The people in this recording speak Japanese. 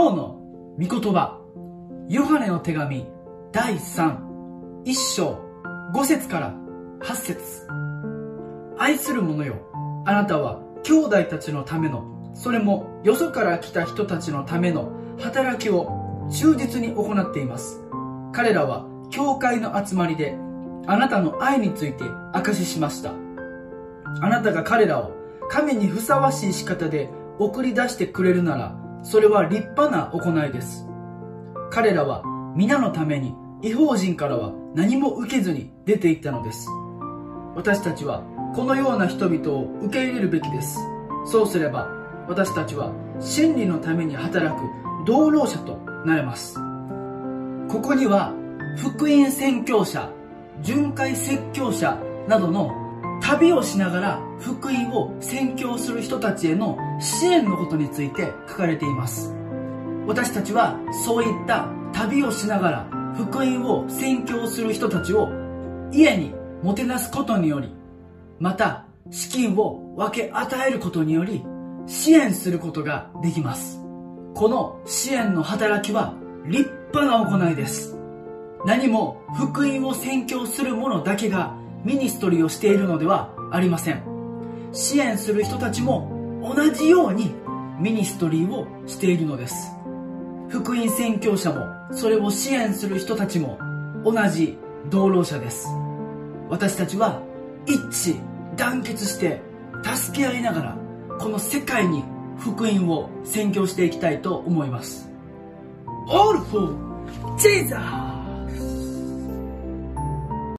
今日の御言葉、ヨハネの手紙第3、1章5節から8節愛する者よ、あなたは兄弟たちのための、それもよそから来た人たちのための働きを忠実に行っています。彼らは教会の集まりであなたの愛について証ししました。あなたが彼らを神にふさわしい仕方で送り出してくれるなら、それは立派な行いです。彼らは皆のために違法人からは何も受けずに出て行ったのです。私たちはこのような人々を受け入れるべきです。そうすれば私たちは真理のために働く道路者となれます。ここには福音宣教者、巡回説教者などの旅をしながら福音を宣教する人たちへの支援のことについて書かれています。私たちはそういった旅をしながら福音を宣教する人たちを家にもてなすことによりまた資金を分け与えることにより支援することができます。この支援の働きは立派な行いです。何も福音を宣教する者だけが ministry をしているのではありません。支援する人たちも同じように ministry をしているのです。福音宣教者もそれを支援する人たちも同じ同労者です。私たちは一致団結して助け合いながらこの世界に福音を宣教していきたいと思います。All for Jesus!